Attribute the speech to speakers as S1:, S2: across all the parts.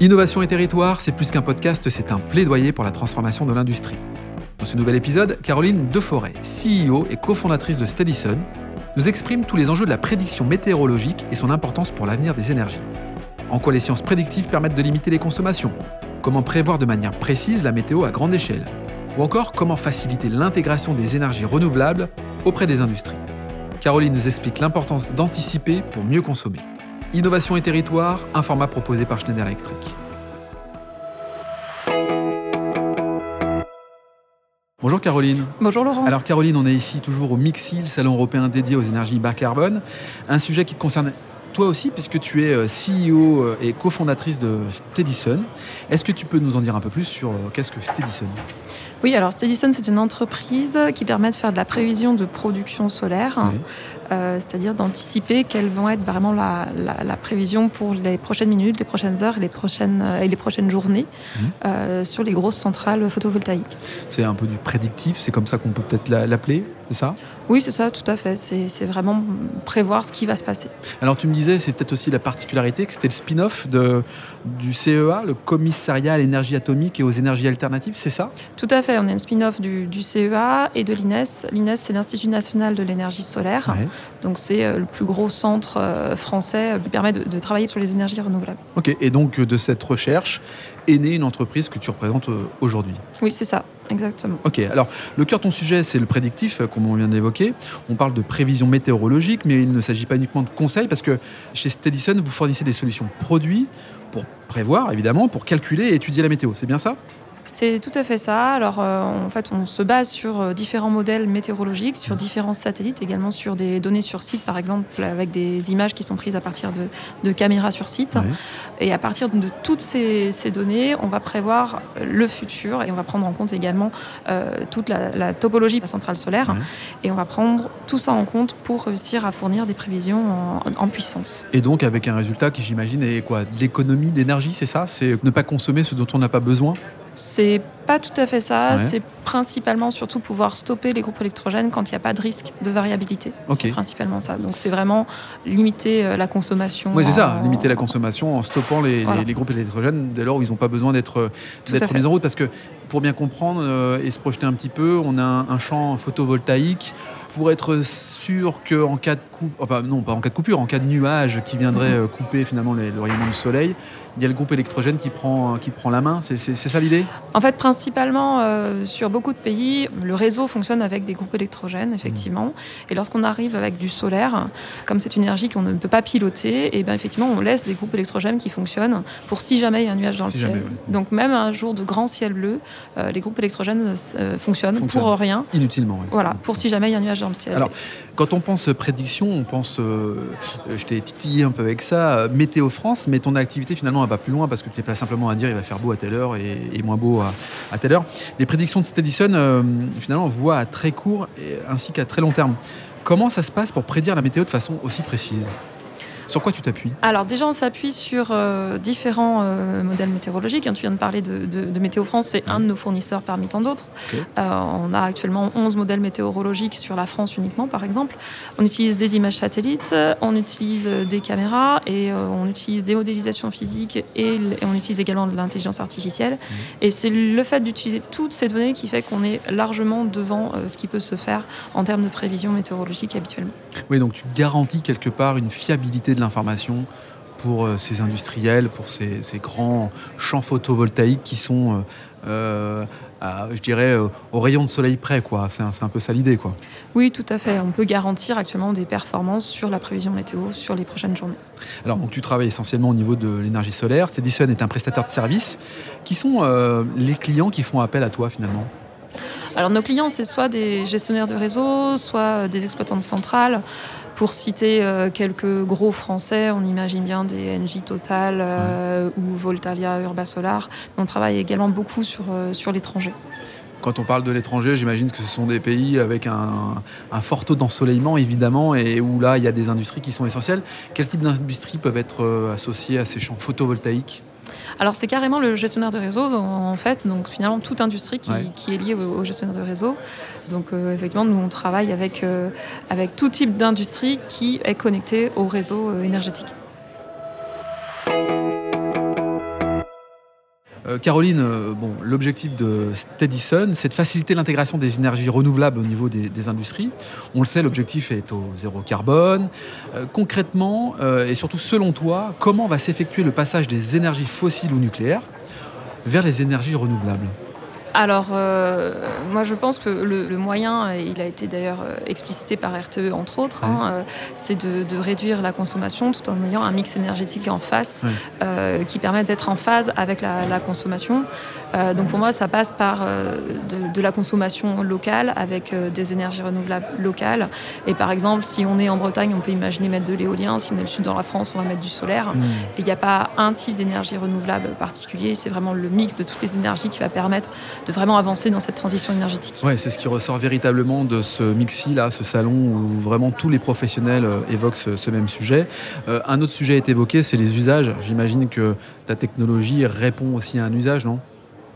S1: Innovation et territoire, c'est plus qu'un podcast, c'est un plaidoyer pour la transformation de l'industrie. Dans ce nouvel épisode, Caroline Deforêt, CEO et cofondatrice de Steadison, nous exprime tous les enjeux de la prédiction météorologique et son importance pour l'avenir des énergies. En quoi les sciences prédictives permettent de limiter les consommations? Comment prévoir de manière précise la météo à grande échelle? Ou encore comment faciliter l'intégration des énergies renouvelables auprès des industries? Caroline nous explique l'importance d'anticiper pour mieux consommer. Innovation et territoire, un format proposé par Schneider Electric. Bonjour Caroline.
S2: Bonjour Laurent.
S1: Alors Caroline, on est ici toujours au Mixil, le salon européen dédié aux énergies bas carbone. Un sujet qui te concerne toi aussi puisque tu es euh, CEO et cofondatrice de Steadison. Est-ce que tu peux nous en dire un peu plus sur euh, qu'est-ce que Steadison
S2: oui, alors Steadison, c'est une entreprise qui permet de faire de la prévision de production solaire, euh, c'est-à-dire d'anticiper quelles vont être vraiment la, prévision pour les prochaines minutes, les prochaines heures et les prochaines, et les prochaines journées mhm. euh, sur les grosses centrales photovoltaïques.
S1: C'est un peu du prédictif, c'est comme ça qu'on peut peut-être l'appeler, c'est ça?
S2: Oui, c'est ça, tout à fait. C'est vraiment prévoir ce qui va se passer.
S1: Alors tu me disais, c'est peut-être aussi la particularité que c'était le spin-off du CEA, le commissariat à l'énergie atomique et aux énergies alternatives, c'est ça?
S2: Tout à fait on est un spin-off du, CEA et de l'INES. L'INES, c'est l'Institut national de l'énergie solaire. Donc, c'est euh, le plus gros centre euh, français euh, qui permet de, travailler sur les énergies renouvelables.
S1: Ok, et donc de cette recherche est née une entreprise que tu représentes aujourd'hui
S2: Oui, c'est ça. Exactement.
S1: Ok, alors le cœur de ton sujet, c'est le prédictif, comme on vient d'évoquer. On parle de prévision météorologique, mais il ne s'agit pas uniquement de conseils, parce que chez Steadison, vous fournissez des solutions produits pour prévoir, évidemment, pour calculer et étudier la météo. C'est bien ça?
S2: C'est tout à fait ça. Alors, euh, en fait, on se base sur euh, différents modèles météorologiques, sur différents satellites, également sur des données sur site, par exemple, avec des images qui sont prises à partir de, caméras sur site. Et à partir de toutes ces, données, on va prévoir le futur et on va prendre en compte également euh, toute la, topologie de la centrale solaire. Et on va prendre tout ça en compte pour réussir à fournir des prévisions en, puissance.
S1: Et donc, avec un résultat qui, j'imagine, est quoi? L'économie d'énergie, c'est ça? C'est ne pas consommer ce dont on n'a pas besoin?
S2: C'est pas tout à fait ça. C'est principalement surtout pouvoir stopper les groupes électrogènes quand il n'y a pas de risque de variabilité. C'est principalement ça. Donc c'est vraiment limiter euh, la consommation.
S1: Oui, c'est ça, limiter la consommation en stoppant les, groupes électrogènes dès lors où ils n'ont pas besoin d'être mis en route. Parce que pour bien comprendre euh, et se projeter un petit peu, on a un champ photovoltaïque pour être sûr qu'en cas de coupure, non pas en cas de coupure, en cas de nuage qui viendrait mhm. euh, couper finalement le rayonnement du soleil, il y a le groupe électrogène qui prend, qui prend la main. C'est ça l'idée?
S2: En fait, principalement euh, sur beaucoup de pays, le réseau fonctionne avec des groupes électrogènes, effectivement. Mhm. Et lorsqu'on arrive avec du solaire, comme c'est une énergie qu'on ne peut pas piloter, et eh bien effectivement, on laisse des groupes électrogènes qui fonctionnent pour si jamais il y a un nuage dans le ciel. Donc même un jour de grand ciel bleu, euh, les groupes électrogènes fonctionnent, pour rien.
S1: Inutilement.
S2: Voilà, pour si jamais il y a un nuage
S1: alors, quand on pense prédiction, on pense, euh, je t'ai titillé un peu avec ça, euh, Météo France, mais ton activité finalement va plus loin parce que tu n'es pas simplement à dire il va faire beau à telle heure et, moins beau à, telle heure. Les prédictions de Steadison, euh, finalement, voit à très court ainsi qu'à très long terme. Comment ça se passe pour prédire la météo de façon aussi précise? Sur quoi tu t'appuies
S2: Alors déjà, on s'appuie sur euh, différents euh, modèles météorologiques. Hein, tu viens de parler de, Météo France, c'est un de nos fournisseurs parmi tant d'autres. Euh, on a actuellement 11 modèles météorologiques sur la France uniquement, par exemple. On utilise des images satellites, on utilise des caméras et on utilise des modélisations physiques et, on utilise également de l'intelligence artificielle. Mmh. Et c'est le fait d'utiliser toutes ces données qui fait qu'on est largement devant ce qui peut se faire en termes de prévision météorologique habituellement.
S1: Oui, donc tu garantis quelque part une fiabilité de l'information pour euh, ces industriels, pour ces, grands champs photovoltaïques qui sont, euh, euh, je dirais, au rayon de soleil près. quoi. C'est un, peu ça l'idée. quoi.
S2: Oui, tout à fait. On peut garantir actuellement des performances sur la prévision météo sur les prochaines journées.
S1: Alors, donc, tu travailles essentiellement au niveau de l'énergie solaire. Cedison est un prestataire de services. Qui sont les clients qui font appel à toi finalement?
S2: Alors nos clients, c'est soit des gestionnaires de réseau, soit des exploitants de centrales. Pour citer euh, quelques gros français, on imagine bien des NJ Total euh, ou Voltalia Urba Solar. On travaille également beaucoup sur, euh, sur l'étranger.
S1: Quand on parle de l'étranger, j'imagine que ce sont des pays avec un, un fort taux d'ensoleillement, évidemment, et où là, il y a des industries qui sont essentielles. Quel type d'industries peuvent être associées à ces champs photovoltaïques?
S2: Alors c'est carrément le gestionnaire de réseau en fait, donc finalement toute industrie qui, est liée au, gestionnaire de réseau. Donc euh, effectivement nous on travaille avec, euh, avec tout type d'industrie qui est connectée au réseau euh, énergétique.
S1: Caroline, euh, l'objectif de Steadison, c'est de faciliter l'intégration des énergies renouvelables au niveau des, industries. On le sait, l'objectif est au zéro carbone. Euh, concrètement, et surtout selon toi, comment va s'effectuer le passage des énergies fossiles ou nucléaires vers les énergies renouvelables?
S2: Alors, euh, moi, je pense que le, moyen, il a été d'ailleurs euh, explicité par RTE, entre autres, hein, euh, c'est de, réduire la consommation tout en ayant un mix énergétique en face qui permet d'être en phase avec la, consommation. donc, pour moi, ça passe par de, la consommation locale avec des énergies renouvelables locales. Et par exemple, si on est en Bretagne, on peut imaginer mettre de l'éolien. Si on est le sud dans la France, on va mettre du solaire. Hmm. Et il n'y a pas un type d'énergie renouvelable particulier. C'est vraiment le mix de toutes les énergies qui va permettre de vraiment avancer dans cette transition énergétique.
S1: Ouais, c'est ce qui ressort véritablement de ce mixi là, ce salon où vraiment tous les professionnels euh, évoquent ce, même sujet. Euh, un autre sujet est évoqué, c'est les usages. J'imagine que ta technologie répond aussi à un usage, non?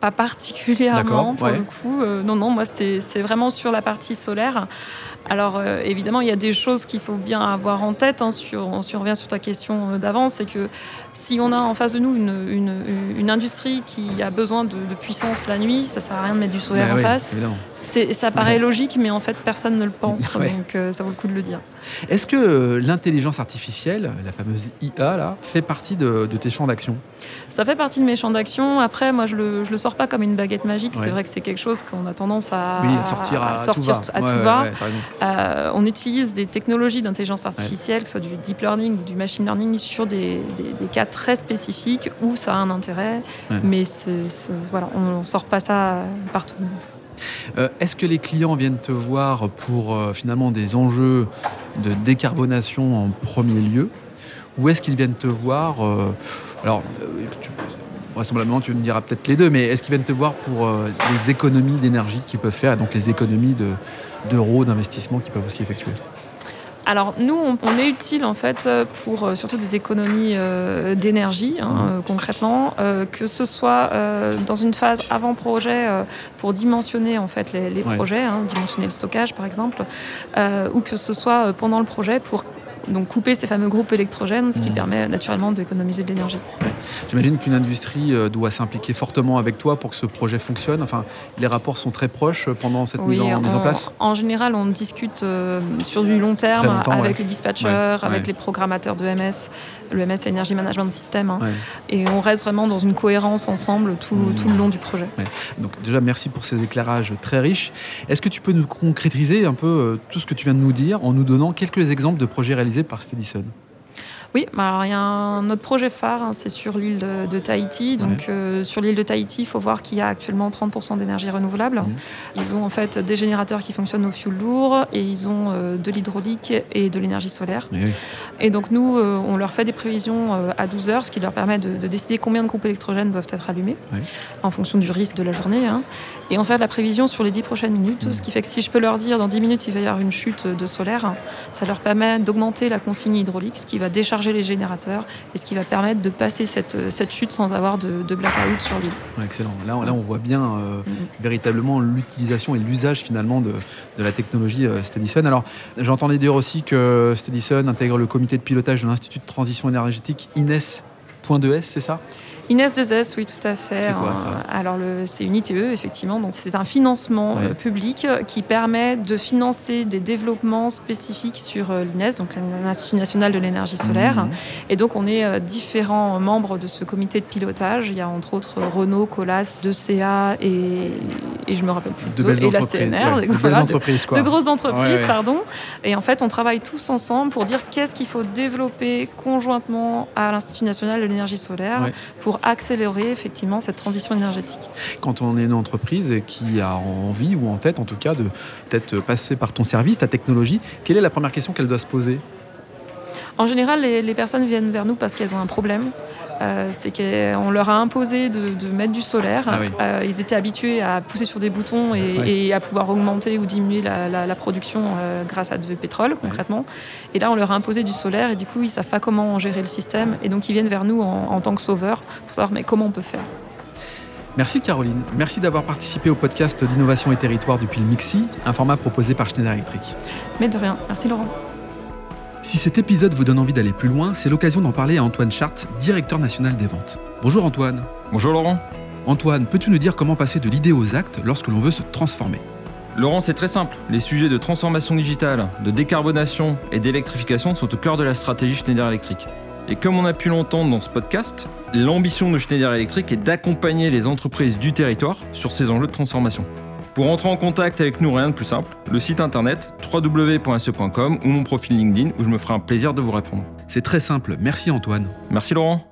S2: Pas particulièrement pour le coup. Euh, non, non, moi c'est vraiment sur la partie solaire. Alors évidemment, il y a des choses qu'il faut bien avoir en tête. Hein, sur, on, revient sur ta question d'avant, c'est que si on a en face de nous une, industrie qui a besoin de, puissance la nuit, ça sert à rien de mettre du solaire bah en face. Ça paraît logique, mais en fait, personne ne le pense. Donc, euh, ça vaut le coup de le dire.
S1: Est-ce que euh, l'intelligence artificielle, la fameuse IA, là, fait partie de, tes champs d'action?
S2: Ça fait partie de mes champs d'action. Après, moi, je le, le sors pas comme une baguette magique. C'est vrai que c'est quelque chose qu'on a tendance à,
S1: sortir à, tout
S2: va. Euh, on utilise des technologies d'intelligence artificielle, que ce soit du deep learning ou du machine learning, sur des, des, cas très spécifiques où ça a un intérêt. Mais voilà, on ne sort pas ça partout.
S1: Euh, est-ce que les clients viennent te voir pour euh, finalement des enjeux de décarbonation en premier lieu? Ou est-ce qu'ils viennent te voir euh, Alors, vraisemblablement, tu me diras peut-être les deux, mais est-ce qu'ils viennent te voir pour les économies d'énergie qu'ils peuvent faire et donc les économies d'euros d'investissement qu'ils peuvent aussi effectuer
S2: alors nous, on, est utile en fait pour euh, surtout des économies euh, d'énergie, hein, mmh. euh, concrètement, que ce soit dans une phase avant projet pour dimensionner en fait les, projets, hein, dimensionner le stockage par exemple, ou que ce soit pendant le projet pour donc couper ces fameux groupes électrogènes, ce qui mmh. permet naturellement d'économiser de l'énergie.
S1: J'imagine qu'une industrie euh, doit s'impliquer fortement avec toi pour que ce projet fonctionne. Enfin, les rapports sont très proches euh, pendant cette mise, en, place?
S2: En général, on discute euh, sur du long terme avec les dispatchers, avec les programmateurs de MS. Le MS, c'est Energy Management System. Hein. Et on reste vraiment dans une cohérence ensemble tout, mmh. tout le long du projet.
S1: Donc déjà, merci pour ces éclairages très riches. Est-ce que tu peux nous concrétiser un peu tout ce que tu viens de nous dire en nous donnant quelques exemples de projets réalisés par Steadison
S2: oui, bah, alors il y a un autre projet phare, hein, c'est sur l'île de, Tahiti. Donc euh, sur l'île de Tahiti, il faut voir qu'il y a actuellement 30% d'énergie renouvelable. Mhm. Ils ont en fait des générateurs qui fonctionnent au fioul lourd et ils ont euh, de l'hydraulique et de l'énergie solaire. Et, donc nous, euh, on leur fait des prévisions à 12 heures, ce qui leur permet de, décider combien de groupes électrogènes doivent être allumés en fonction du risque de la journée. Hein. Et on fait la prévision sur les 10 prochaines minutes, ce qui fait que si je peux leur dire dans 10 minutes il va y avoir une chute de solaire, ça leur permet d'augmenter la consigne hydraulique, ce qui va décharger les générateurs et ce qui va permettre de passer cette, cette chute sans avoir de, de blackout sur l'île.
S1: excellent. Là, là, on voit bien euh, mm-hmm. véritablement l'utilisation et l'usage finalement de, de, la technologie euh, Steadison. Alors, j'entendais dire aussi que Steadison intègre le comité de pilotage de l'Institut de transition énergétique INES.2S, c'est ça?
S2: Inès 2S, oui, tout à fait. C'est quoi, ça Alors, c'est une ITE, effectivement. Donc, c'est un financement euh, public qui permet de financer des développements spécifiques sur euh, l'INES, donc l'Institut national de l'énergie solaire. Mhm. Et donc, on est euh, différents membres de ce comité de pilotage. Il y a entre autres Renault, Colas, 2CA et, et je me rappelle plus
S1: de et
S2: la CNR.
S1: de, grosses entreprises, quoi.
S2: de grosses entreprises, pardon. Et en fait, on travaille tous ensemble pour dire qu'est-ce qu'il faut développer conjointement à l'Institut national de l'énergie solaire pour accélérer effectivement cette transition énergétique.
S1: Quand on est une entreprise qui a envie ou en tête en tout cas de peut-être passer par ton service, ta technologie, quelle est la première question qu'elle doit se poser?
S2: En général, les, personnes viennent vers nous parce qu'elles ont un problème. Euh, c'est qu'on leur a imposé de, mettre du solaire. Ah euh, ils étaient habitués à pousser sur des boutons et, à pouvoir augmenter ou diminuer la, production euh, grâce à du pétrole, concrètement. Et là, on leur a imposé du solaire et du coup, ils ne savent pas comment gérer le système. Et donc, ils viennent vers nous en, en tant que sauveurs pour savoir mais comment on peut faire.
S1: Merci Caroline. Merci d'avoir participé au podcast d'innovation et territoire depuis le Mixi, un format proposé par Schneider Electric.
S2: Mais de rien. Merci Laurent.
S1: Si cet épisode vous donne envie d'aller plus loin, c'est l'occasion d'en parler à Antoine Chart, directeur national des ventes. Bonjour Antoine.
S3: Bonjour Laurent.
S1: Antoine, peux-tu nous dire comment passer de l'idée aux actes lorsque l'on veut se transformer?
S3: Laurent, c'est très simple. Les sujets de transformation digitale, de décarbonation et d'électrification sont au cœur de la stratégie Schneider Electric. Et comme on a pu l'entendre dans ce podcast, l'ambition de Schneider Electric est d'accompagner les entreprises du territoire sur ces enjeux de transformation. Pour entrer en contact avec nous, rien de plus simple, le site internet www.se.com ou mon profil LinkedIn où je me ferai un plaisir de vous répondre.
S1: C'est très simple, merci Antoine.
S3: Merci Laurent.